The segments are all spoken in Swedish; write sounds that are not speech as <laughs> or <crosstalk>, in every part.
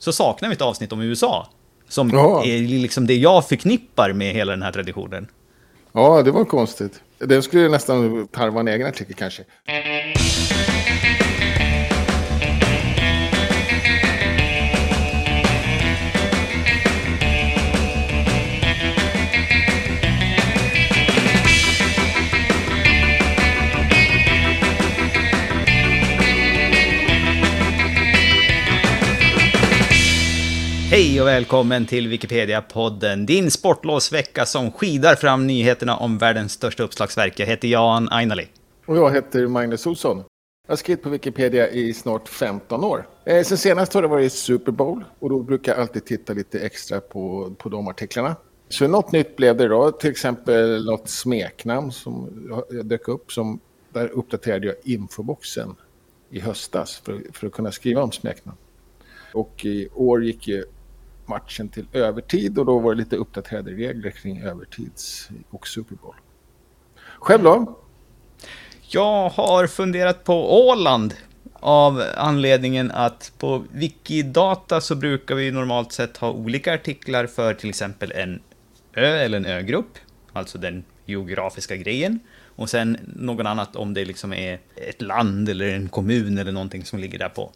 så saknar vi ett avsnitt om USA. Som Ja. är liksom det jag förknippar med hela den här traditionen. Ja, det var konstigt. Den skulle nästan tarva en egen artikel kanske. Hej och välkommen till Wikipedia-podden, din sportlovsvecka som skidar fram nyheterna om världens största uppslagsverk. Jag heter Jan Ainali. Och jag heter Magnus Olsson. Jag har skrivit på Wikipedia i snart 15 år. Eh, sen senast har det varit Super Bowl och då brukar jag alltid titta lite extra på, på de artiklarna. Så något nytt blev det då, till exempel något smeknamn som jag dök upp. Som, där uppdaterade jag infoboxen i höstas för, för att kunna skriva om smeknamn. Och i år gick ju matchen till övertid och då var det lite uppdaterade regler kring övertids och Super Bowl. Själv då? Jag har funderat på Åland av anledningen att på Wikidata så brukar vi normalt sett ha olika artiklar för till exempel en ö eller en ögrupp, alltså den geografiska grejen. Och sen något annat om det liksom är ett land eller en kommun eller någonting som ligger där på.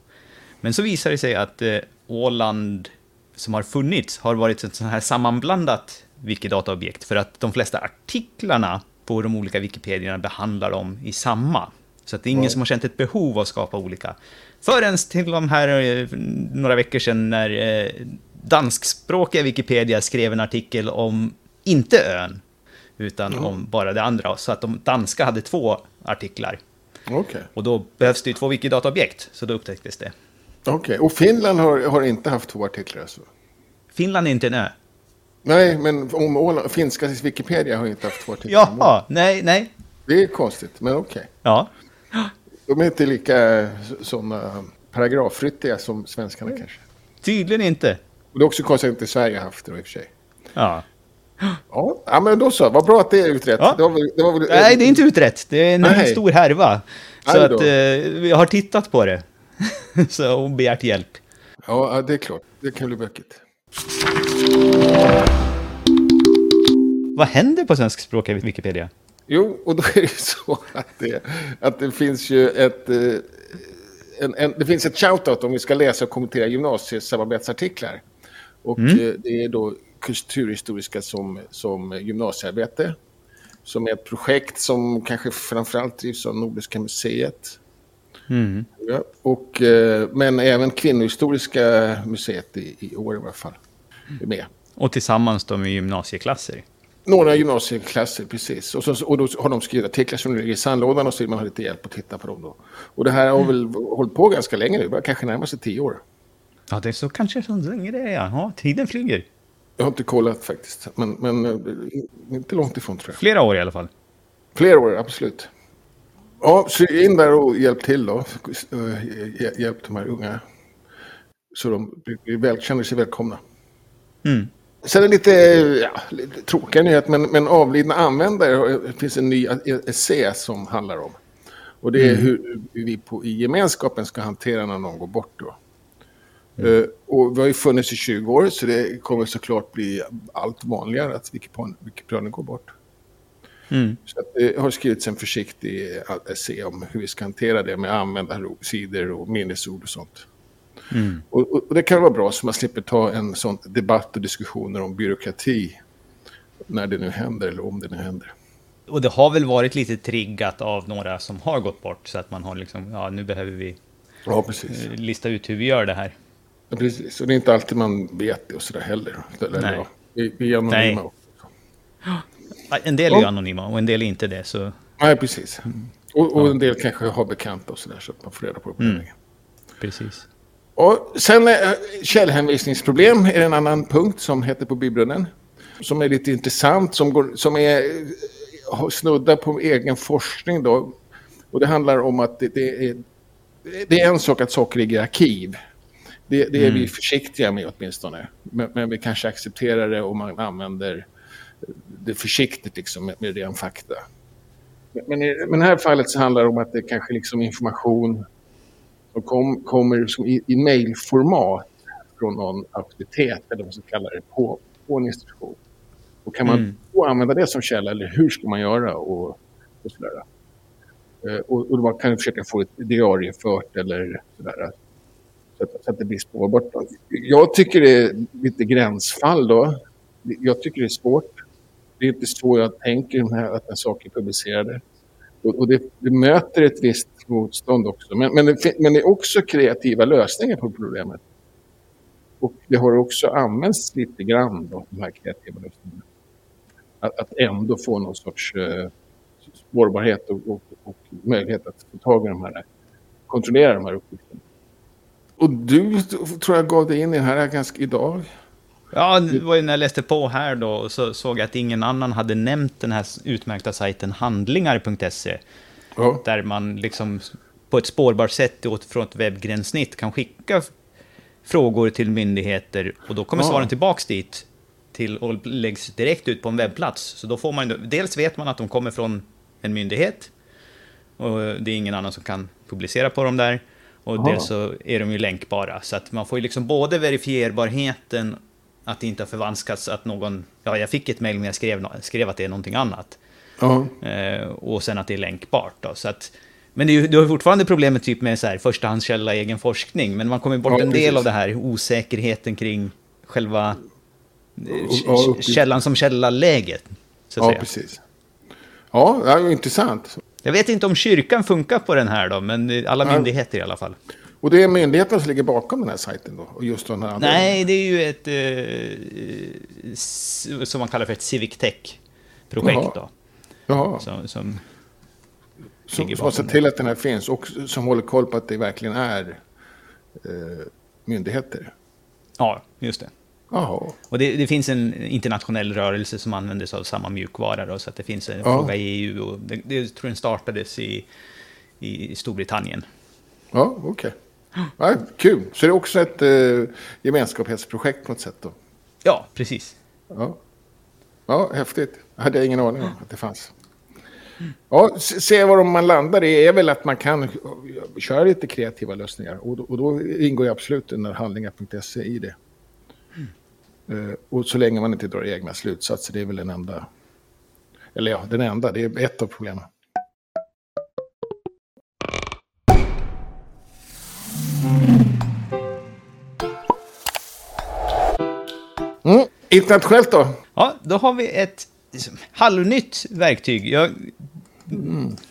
Men så visar det sig att eh, Åland som har funnits har varit ett sånt här sammanblandat Wikidata-objekt för att de flesta artiklarna på de olika Wikipedierna behandlar dem i samma. Så att det är ingen som har känt ett behov av att skapa olika. Förrän till de här eh, några veckor sedan när eh, danskspråkiga Wikipedia skrev en artikel om inte ön, utan om bara det andra. Så att de danska hade två artiklar. Okej. Och då behövs det ju två Wikidata-objekt, så då upptäcktes det. Okej, och Finland har, har inte haft två artiklar alltså? Finland är inte en ö. Nej, men om Åland, finska Wikipedia har inte haft två artiklar. Jaha, nej, nej. Det är konstigt, men okej. Ja, De är inte lika sådana paragrafryttiga som svenskarna kanske. tydligen inte. Och det är också konstigt att inte Sverige har haft det då, i och för sig. Ja. Ja, ja men då så. Vad bra att det är utrett. Ja. Det var, väl- det var väl, Nej, det är inte utrett. Det är en Nej. stor härva. Så att eh, jag har tittat på det. <laughs> så, och begärt hjälp. Ja, det är klart. Det kan bli bökigt. Vad händer på svenskspråkiga Wikipedia? Jo, och då är det så att det, att det finns ju ett... eh, En, en, det finns ett shoutout om vi ska läsa och kommentera gymnasiesamarbetsartiklar. Och eh, det är då kulturhistoriska som, som gymnasiearbete. Som är ett projekt som kanske framförallt drivs av Nordiska museet. Ja, och, eh, men även Kvinnohistoriska museet i, i år i alla fall är med. Och tillsammans då med gymnasieklasser. Några gymnasieklasser, precis. Och, så, och då har de skrivit artiklar som ligger i sandlådan och så vill man ha lite hjälp att titta på dem. Då. Och det här har väl hållit på ganska länge nu, kanske närmar sig tio år. Ja, det är så kanske så länge det är. Ja, Ja, tiden flyger. Jag har inte kollat faktiskt, men, men eh, inte långt ifrån tror jag. Flera år i alla fall. Flera år, absolut. Ja, så in där och hjälp till då. Eh, hj- Hjälp de här unga. Så de väl, känner sig välkomna. Mm. Sen är det lite, ja, lite tråkiga nyhet, men, men avlidna användare det finns en ny essä som handlar om. Och det är hur vi på, i gemenskapen ska hantera när någon går bort. Då. Eh, och vi har ju funnits i 20 år, så det kommer såklart bli allt vanligare att Wikipedia går bort. Mm. Så att det har skrivits en försiktig essä om hur vi ska hantera det med användarsidor och minnesord och sånt. Mm. Och, och, det kan vara bra så man slipper ta en sån debatt och diskussioner om byråkrati när det nu händer eller om det nu händer. Och det har väl varit lite triggat av några som har gått bort. Så att man har liksom, ja nu behöver vi Ja, eh, lista ut hur vi gör det här. Ja, precis. Och det är inte alltid man vet det och sådär heller. Eller, Nej. Ja, vi, vi är anonyma. Nej. också. <gasps> En del är ju anonyma och en del är inte det. Så Nej, precis. Och, och en del kanske har bekanta och sådär så att man får reda på det på Mm. precis. Och sen eh, källhänvisningsproblem är en annan punkt som heter på bybrunnen. Som är lite intressant, som, går, som är eh, snuddar på egen forskning då. Och det handlar om att det, det, är, det är en sak att saker ligger i arkiv. Det, det är vi försiktiga med åtminstone. Men, men vi kanske accepterar det och man använder det försiktigt liksom med, med ren fakta. Men, i, men det här fallet så handlar det om att det kanske liksom information som kom, kommer som i, i mailformat från någon auktoritet eller vad man ska kalla det på, på en institution. Och kan man mm. då använda det som källa eller hur ska man göra och, och sådär. Eh, och, och man kan försöka få ett diariefört eller sådär. Så att, så att det blir spårbart. Jag tycker det är lite gränsfall då. Jag tycker det är svårt. Det är inte så jag tänker att en sak är publicerade. Och, och det, det, möter ett visst motstånd också. Men, men, det, men det är också kreativa lösningar på problemet. Och det har också använts lite grann då, de här kreativa lösningarna. Att, att ändå få någon sorts uh, spårbarhet och, och, och, möjlighet att få tag i de här, kontrollera de här uppgifterna. Och du tror jag gav dig in i det här ganska idag. Ja, det var ju när jag läste på här då och så såg jag att ingen annan hade nämnt den här utmärkta sajten handlingar.se. Ja. Där man liksom på ett spårbart sätt från ett webbgränssnitt kan skicka frågor till myndigheter och då kommer ja. svaren tillbaks dit till och läggs direkt ut på en webbplats. Så då får man dels vet man att de kommer från en myndighet och det är ingen annan som kan publicera på dem där. Och Aha. dels så är de ju länkbara, så att man får ju liksom både verifierbarheten att det inte har förvanskats, att någon... Ja, jag fick ett mejl men jag skrev, skrev att det är någonting annat. Eh, och sen att det är länkbart. Då, så att, men ju, du har fortfarande problemet typ med så här, förstahandskälla egen forskning, men man kommer bort ja, en del av det här osäkerheten kring själva ja, källan som källa-läget. Ja, säga. precis. Ja, det är intressant. Jag vet inte om kyrkan funkar på den här då, men alla myndigheter i alla fall. Och det är myndigheten som ligger bakom den här sajten då? Och just den här Nej, det är ju ett, eh, som man kallar för ett Civic Tech-projekt Jaha. då. Jaha. Som, som, som, som ser till att den här finns och som håller koll på att det verkligen är eh, myndigheter? Ja, just det. Jaha. Och det, det, finns en internationell rörelse som använder sig av samma mjukvara. Då, så att det finns en ja. fråga i EU och det, det tror jag startades i, i Storbritannien. Ja, okej. Okay. Ja, kul. Så det är också ett eh, gemenskapsprojekt på något sätt då? Ja, precis. Ja, ja häftigt. Jag hade ingen aning om att det fanns. Ja, se var man landar i är väl att man kan köra lite kreativa lösningar. Och då, och då ingår ju absolut den här handlingar.se i det. Mm. Och så länge man inte drar egna slutsatser, det är väl den enda. Eller ja, den enda, det är ett av problemen. Internationellt då? Ja, då har vi ett halvnytt verktyg. Jag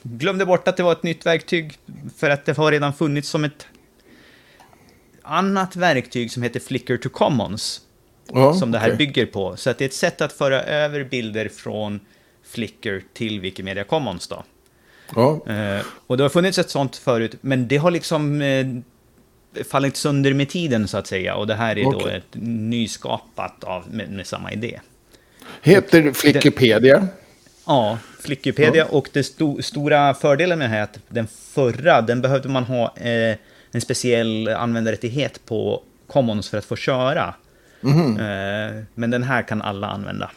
glömde bort att det var ett nytt verktyg för att det har redan funnits som ett annat verktyg som heter Flickr to Commons. Ja, som det här okay. bygger på. Så att det är ett sätt att föra över bilder från Flickr till Wikimedia Commons. Då. Ja. Eh, och det har funnits ett sånt förut, men det har liksom eh, fallit sönder med tiden så att säga. Och det här är okay. då ett nyskapat av, med, med samma idé. Heter Flickipedia? Ja, Flickipedia. Och den sto, stora fördelen med det här är att den förra, den behövde man ha eh, en speciell användarrättighet på Commons för att få köra. Mm. Eh, men den här kan alla använda.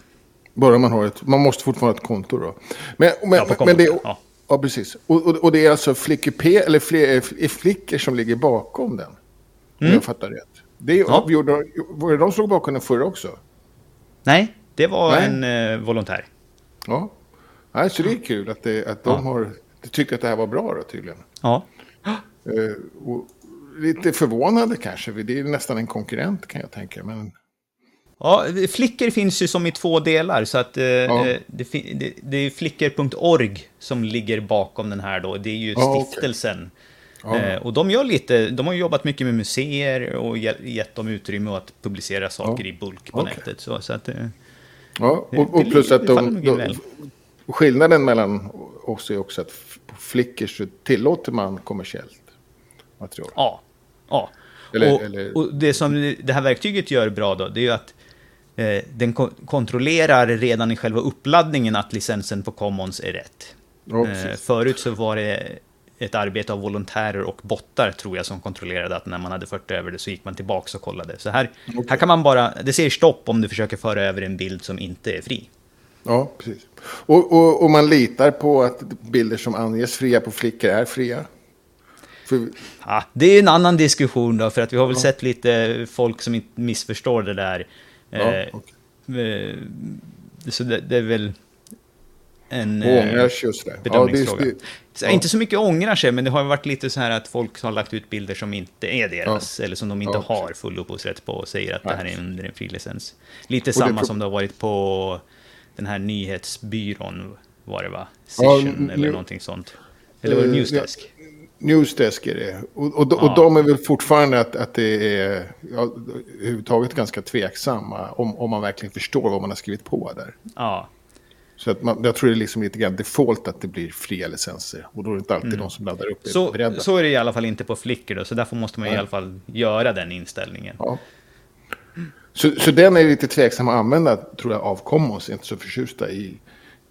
Bara man har ett, man måste fortfarande ha ett konto då. Men, men, ja, men det, ja. Ja, precis. Och, och, och, det är alltså Flickipedia, eller Flickr som ligger bakom den. Mm. jag fattar rätt. Det är, ja. var det de som låg bakom den förra också? Nej, det var Nej. en eh, volontär. Ja, Nej, så det är kul att, det, att de ja. har tycker att det här var bra då tydligen. Ja. Uh, lite förvånande kanske, det är nästan en konkurrent kan jag tänka. Men... Ja, Flickr finns ju som i två delar, så att eh, ja. Eh, det, det, det, är flickr.org som ligger bakom den här då. Det är ju stiftelsen. Okay. Ja. Eh, och de gör lite, de har jobbat mycket med museer och gett dem utrymme att publicera saker ja. i bulk på okay. nätet. Så, så att, eh, ja, och, och plus att de, de, skillnaden mellan oss är också att på Flickr så tillåter man kommersiellt material. Ja, ja. Eller, och, eller... och, det som det här verktyget gör bra då, det är ju att den ko kontrollerar redan i själva uppladdningen att licensen på Commons är rätt. Ja, eh, förut så var det ett arbete av volontärer och bottar tror jag som kontrollerade att när man hade fört över det så gick man tillbaka och kollade. Så här, okay. här kan man bara, det säger stopp om du försöker föra över en bild som inte är fri. Ja, precis. Och, och, och man litar på att bilder som anges fria på Flickr är fria? För, Ja, det är en annan diskussion då, för att vi har väl sett lite folk som inte missförstår det där. Ja, Eh, okej. eh, så det, det är väl en Och ångrar sig och sådär. Ja, det, bedömningsfråga. det, Så ja. Inte så mycket ångrar sig, men det har varit lite så här att folk har lagt ut bilder som inte är deras, eller som de inte har full upphovsrätt på och säger att det här är under en frilicens. Lite det samma som det har varit på den här nyhetsbyrån, var det va? Session eller någonting sånt. Eller var det Eh, Newsdesk? Newsdesk är det. Och, och, och Ja. de är väl fortfarande att, att det är ja, överhuvudtaget ganska tveksamma om, om man verkligen förstår vad man har skrivit på där. Ja. Så att man, jag tror det är liksom lite grann default att det blir fria licenser. Och då är det inte alltid de som laddar upp är Mm. Så, beredda. så är det i alla fall inte på Flickr då, så därför måste man i Nej. alla fall göra den inställningen. Ja. Så, så den är lite tveksam att använda, tror jag, av Commons. Inte så förtjusta i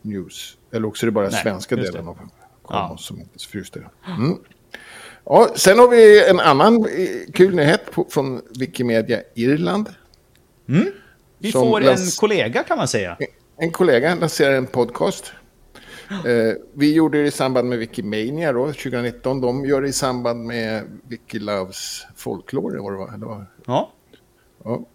News. Eller också är det bara Nej, svenska delen det. av Commons Ja. som inte är så förtjusta i det. Mm. Ja, sen har vi en annan eh, kul nyhet från Wikimedia Irland. Vi Som får en kollega kan man säga. En kollega lanserar en podcast. <gasps> Eh, vi gjorde det i samband med Wikimania då, 2019. De gör det i samband med Wikiloves folklore. Var det var, eller vad? Ja. Ja.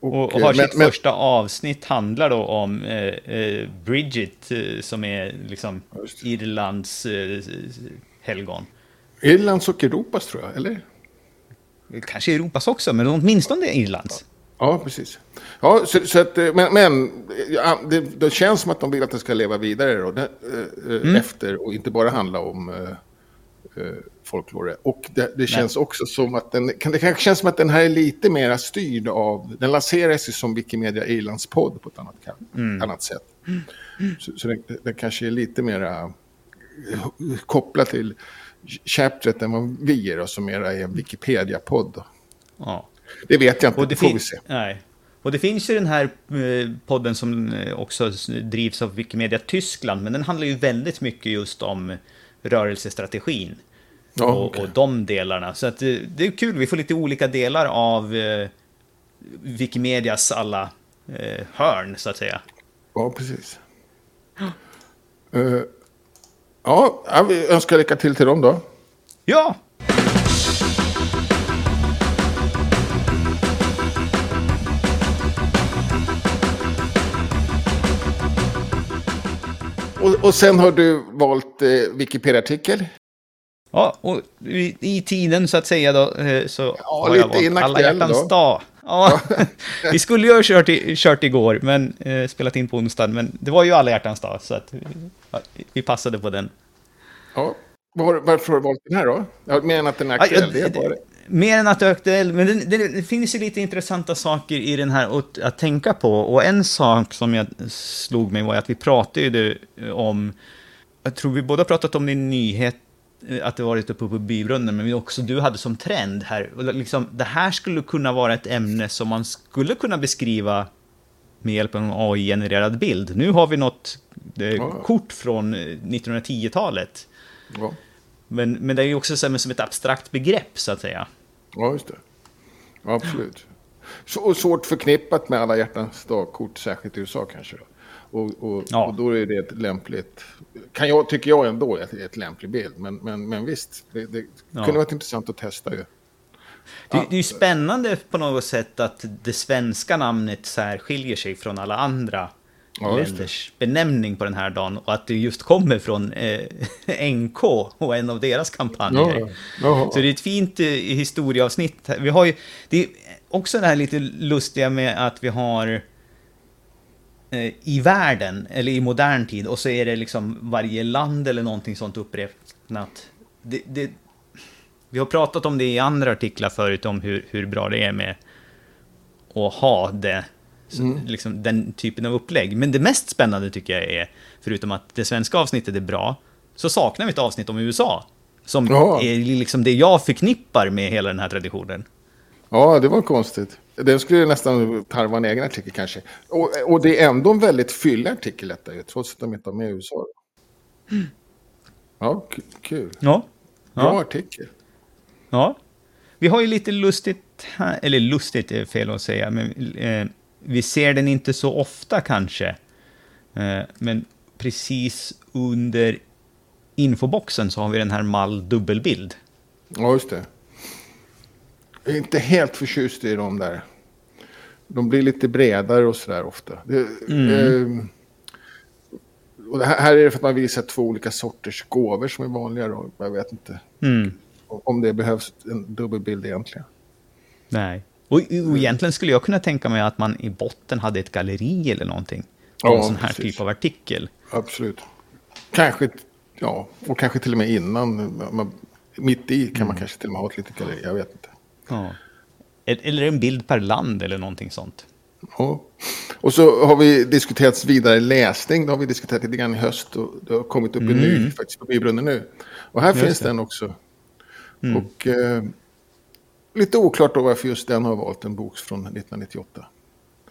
Och, och eh, har men- sitt men- första avsnitt handlar då om eh, eh, Bridget, eh, som är liksom det. Irlands eh, helgon. Irlands och Europas tror jag, eller? Kanske Europas också, men åtminstone Irlands. Ja, precis. Ja, så, så att, eh, men, men ja, det, det känns som att de vill att det ska leva vidare då, det, eh, Mm. efter och inte bara handla om eh, eh, folklore. Och det, det känns också som att den, det kanske känns som att den här är lite mer styrd av, den lanseras ju som Wikimedia Irlands podd på ett annat, Mm. annat sätt. Så, så den, den kanske är lite mer kopplad till chapteret än vad vi är, då, som mera är en Wikipedia-podd. Ja. Det vet jag inte, Och det det, får vi se. nej. och det finns ju den här eh, podden som eh, också drivs av Wikimedia Tyskland, men den handlar ju väldigt mycket just om rörelsestrategin. Ja, och, okej. och de delarna. Så att, eh, det är kul, vi får lite olika delar av eh, Wikimedias alla eh, hörn, så att säga. Ja, precis. Eh, ja, vi önskar lycka till till dem då. Ja! Och, och sen har du valt eh, Wikipedia-artikel. Ja, och i, i tiden så att säga då, eh, så Ja, har jag valt Alla hjärtans då. dag. Ja, <laughs> vi skulle ju ha kört, i, kört igår, men eh, spelat in på onsdagen, men det var ju alla hjärtans dag, så att ja, vi passade på den. Ja. Var, varför har du valt den här då? Mer än att den är aktuell. Ja, det bara... Mer än att det är aktuell, men det, det, det finns ju lite intressanta saker i den här att, att tänka på. Och en sak som jag slog mig var att vi pratade det om, jag tror vi båda pratat om din nyhet, eh, att det varit uppe på bybrunnen, men också du hade som trend här. Liksom, det här skulle kunna vara ett ämne som man skulle kunna beskriva med hjälp av en AI-genererad bild. Nu har vi något eh, Ja. kort från eh, 1910-talet. Ja. Men, men det är ju också som som ett abstrakt begrepp, så att säga. ja, just det. Ja, absolut. Så, och svårt förknippat med alla hjärtans dagkort, särskilt i USA kanske. Då. Och, och, Ja. och då är det ett lämpligt, kan jag, tycker jag ändå, ett, ett lämplig bild. Men, men, men visst, det, det Ja. kunde varit intressant att testa ju. Det, det är ju spännande på något sätt att det svenska namnet särskiljer sig från alla andra Ja, länders benämning på den här dagen och att det just kommer från eh, <laughs> NK och en av deras kampanjer. Ja, ja. Så det är ett fint eh, historieavsnitt. Vi har ju, det är också det här lite lustiga med att vi har eh, i världen, eller i modern tid, och så är det liksom varje land eller någonting sånt uppräknat. Det, det, vi har pratat om det i andra artiklar förut, om hur, hur bra det är med att ha det, så, liksom, den typen av upplägg. Men det mest spännande tycker jag är, förutom att det svenska avsnittet är bra, så saknar vi ett avsnitt om USA. Som Ja. är liksom det jag förknippar med hela den här traditionen. Ja, det var konstigt. Den skulle nästan tarva en egen artikel kanske. Och, och det är ändå en väldigt fyllig artikel detta ju, trots att de inte har med USA. Ja, k- kul. Ja. Bra Ja. artikel. Ja. Vi har ju lite lustigt eller lustigt är fel att säga, men eh, vi ser den inte så ofta kanske. Eh, men precis under infoboxen så har vi den här mall dubbelbild. Ja, just det. Jag är inte helt förtjust i dem där. De blir lite bredare och sådär ofta. Det, mm. eh, och här, här, är det för att man visar två olika sorters gåvor som är vanliga. Då. Jag vet inte mm. Om det behövs en dubbelbild egentligen. Nej. Och, och egentligen skulle jag kunna tänka mig att man i botten hade ett galleri eller någonting. Ja, en sån här precis. typ av artikel. Absolut. Kanske, ja, och kanske till och med innan. Man, mitt i kan mm. man kanske till och med ha ett litet galleri, jag vet inte. Ja. Eller en bild per land eller någonting sånt. Ja. Och så har vi diskuterat vidare läsning. Det har vi diskuterat lite grann i höst. Och det har kommit upp mm. en ny faktiskt på Bybrunnen nu. Och här just finns det. den också. Mm. Och eh, lite oklart då varför just den har valt en bok från 1998.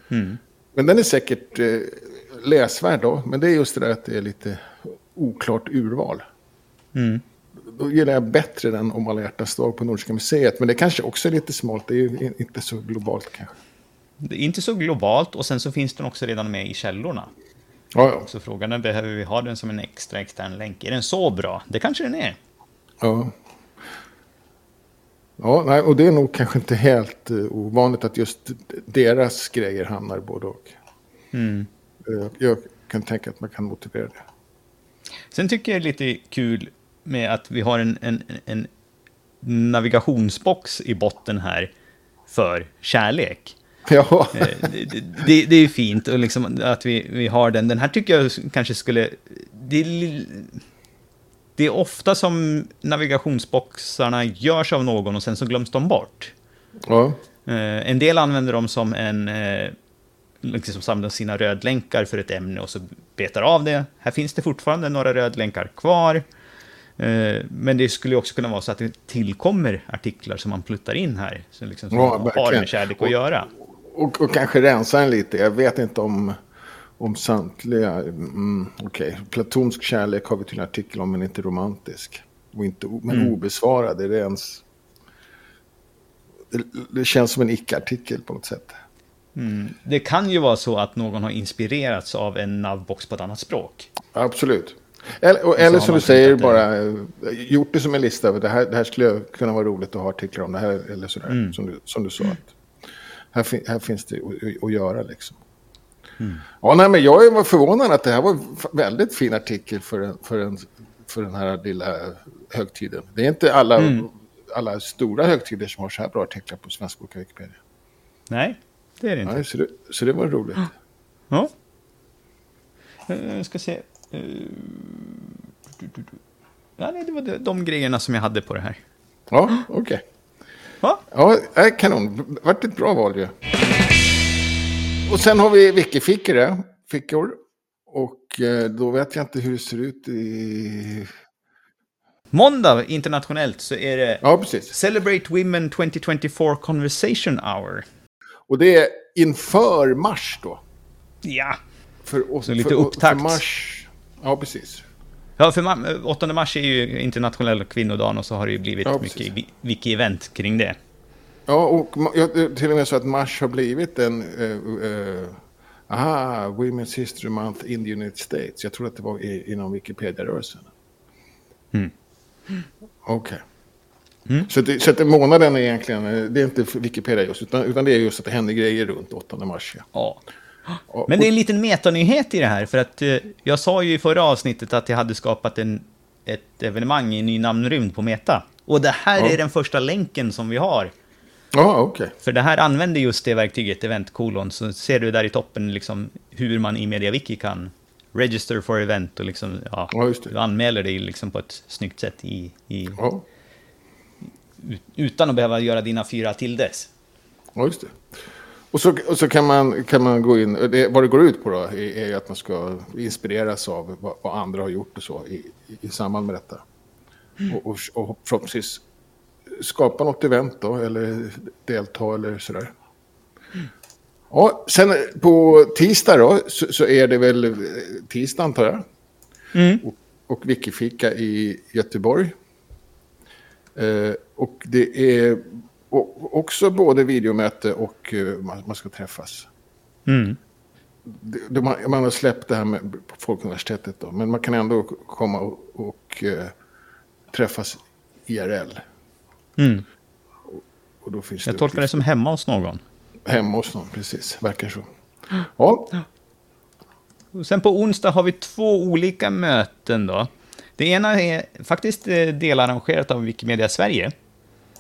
Mm. Men den är säkert eh, läsvärd då. Men det är just det där att det är lite oklart urval. Mm. Då gillar jag bättre den om alla hjärtans dag på Nordiska museet. Men det kanske också är lite smalt. Det är ju inte så globalt kanske. Det är inte så globalt och sen så finns den också redan med i källorna. Ja, ja. Så frågan är, behöver vi ha den som en extra extern länk? Är den så bra? Det kanske den är. Ja. Ja, nej, och det är nog kanske inte helt uh, ovanligt att just deras grejer hamnar både och. Mm. Uh, jag kan tänka att man kan motivera det. Sen tycker jag det är lite kul med att vi har en, en, en navigationsbox i botten här för kärlek. Ja. Eh, det, det, det, är fint och liksom att vi, vi har den. Den här tycker jag kanske skulle... Det, det är ofta som navigationsboxarna görs av någon och sen så glöms de bort. Ja. Eh, en del använder dem som en... Eh, liksom samlar sina rödlänkar för ett ämne och så betar av det. Här finns det fortfarande några rödlänkar kvar. Men det skulle också kunna vara så att det tillkommer artiklar som man pluttar in här. Som, liksom, som ja, har med kärlek att göra och, och kanske rensa en lite. Jag vet inte om, om samtliga. Mm, Okej, okay. platonsk kärlek har vi till en artikel om, men inte romantisk. Och inte, men mm. obesvarad, är det ens... Det, det känns som en icke-artikel på något sätt. Mm. Det kan ju vara så att någon har inspirerats av en navbox på ett annat språk. Absolut. Eller, eller som du säger, bara det... gjort det som en lista. Det här, det här skulle kunna vara roligt att ha artiklar om. Det här, eller sådär, mm. som, du, som du sa. Att här, här finns det att, att göra liksom. Mm. Ja, nej, men jag var förvånad att det här var en väldigt fin artikel för, en, för, en, för den här lilla högtiden. Det är inte alla, mm. alla stora högtider som har så här bra artiklar på Svenska och Wikipedia. Nej, det är det inte. Nej, så, det, så det var roligt. Ja. Eh, jag ska se. Eh, ja, det var de grejerna som jag hade på det här. Ja, okej. Okay. Va? Ja, kanon. Vart ett bra val ju. Och sen har vi Wikifickor, fickor. Och eh, då vet jag inte hur det ser ut i... Måndag internationellt så är det ja, precis. Celebrate Women 2024 Conversation Hour. Och det är inför mars då? Ja. För, så lite upptakt. För mars. Ja, precis. Ja, för 8 mars är ju internationella kvinnodagen och så har det ju blivit ja, mycket wiki-event kring det. Ja, och till och med så att mars har blivit en... Uh, uh, aha, Women's History Month in the United States. Jag tror att det var i, inom Wikipedia-rörelsen. Mm. Okej. Okay. Mm. Så, det, så att månaden är egentligen, det är inte Wikipedia just, utan, utan det är just att det händer grejer runt 8 mars. Ja. ja. Men det är en liten metanyhet i det här, för att eh, jag sa ju i förra avsnittet att jag hade skapat en, ett evenemang i ny namnrymd på Meta. Och det här ja. är den första länken som vi har. Ja, okej. Okay. För det här använder just det verktyget, eventkolon, så ser du där i toppen liksom hur man i MediaWiki kan register for event och liksom, ja, ja du anmäler dig liksom på ett snyggt sätt i, i ja. utan att behöva göra dina fyra tildes. Ja, just det. Och så, och så kan, man, kan man gå in, det, vad det går ut på då är, är att man ska inspireras av vad, vad, andra har gjort och så i, i, i samband med detta. Och, och, och förhoppningsvis skapa något event då, eller delta eller sådär. Mm. Ja, sen på tisdag då, så, så, är det väl tisdag antar jag. Mm. Och, och Wikifika i Göteborg. Eh, och det är och också både videomöte och uh, man, man, ska träffas. Mm. Det, det, man, man, har släppt det här med Folkuniversitetet då, men man kan ändå komma och, och uh, träffas IRL. Mm. Och då finns Jag det tolkar det som hemma hos någon. hemma hos någon, precis. Verkar så. Ja, Och sen på onsdag har vi två olika möten då. Det ena är faktiskt eh, delarrangerat av Wikimedia Sverige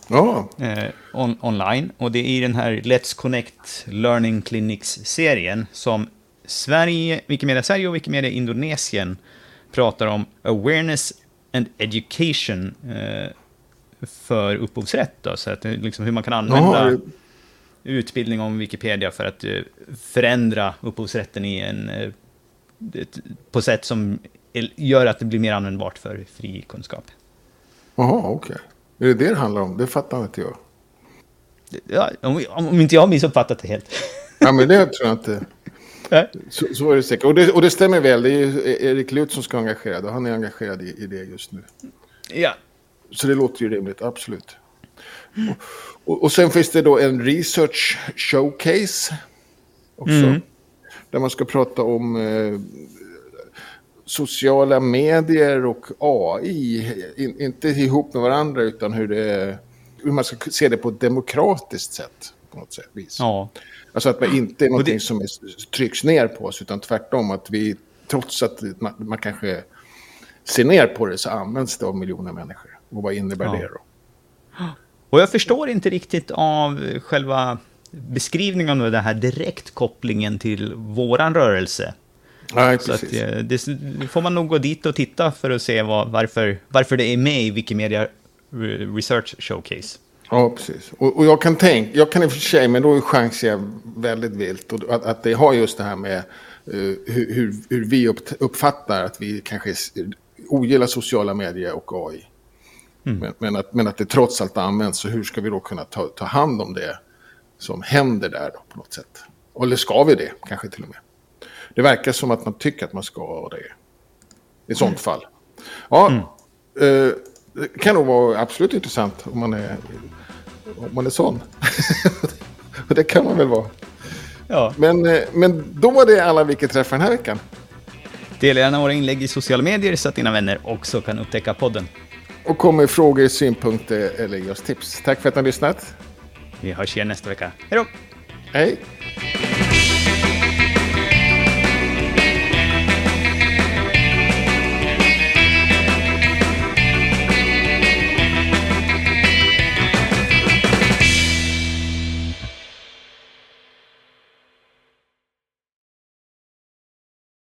ja, eh, on, online. Och det är i den här Let's Connect Learning Clinics-serien som Sverige, Wikimedia Sverige och Wikimedia Indonesien pratar om awareness and education eh, för upphovsrätt. Då, så att, är liksom hur man kan använda Jaha, utbildning om Wikipedia för att eh, förändra upphovsrätten i en, eh, på sätt som gör att det blir mer användbart för fri kunskap. Jaha, okej. Är det det det handlar om? Det fattar inte jag. Ja, om, om inte jag har missuppfattat det helt. Ja, men det tror jag inte. <laughs> Så, så är det säkert. Och det, och det stämmer väl. Det är ju Erik Lut som ska vara engagerad. Och han är engagerad i, i det just nu. ja. Så det låter ju rimligt, absolut. Och, och, och sen finns det då en research showcase också. Mm. Där man ska prata om eh, sociala medier och AI. In, inte ihop med varandra utan hur, det, hur man ska se det på ett demokratiskt sätt. På något sätt, vis. ja. Alltså att man inte är någonting det- som är, trycks ner på oss, utan tvärtom att vi, trots att man, man kanske ser ner på det, så används det av miljoner människor. Och vad innebär Ja. det då? Och jag förstår inte riktigt av själva beskrivningen av den här direktkopplingen till våran rörelse. Nej, Så att, eh, det får man nog gå dit och titta för att se vad, varför, varför det är med i Wikimedia Re- Research Showcase. Ja, precis. Och, och jag kan tänka, jag kan i och för sig, men då chansar jag väldigt vilt. Och att, att det har just det här med eh, hur, hur, vi upp, uppfattar att vi kanske ogillar sociala medier och AI. Men, men, att, men att det trots allt används, så hur ska vi då kunna ta, ta hand om det som händer där då, på något sätt? Eller ska vi det, kanske till och med? Det verkar som att man tycker att man ska det. I sånt fall. Ja, eh, det kan nog vara absolut intressant om man är, om man är sån. <laughs> Det kan man väl vara. Ja. Men, eh, men då var det alla vi träffar den här veckan. Dela gärna våra inlägg i sociala medier så att dina vänner också kan upptäcka podden. Och kom med frågor, synpunkter eller oss tips. Tack för att ni har lyssnat. Vi hörs igen nästa vecka. Hej då! Hej!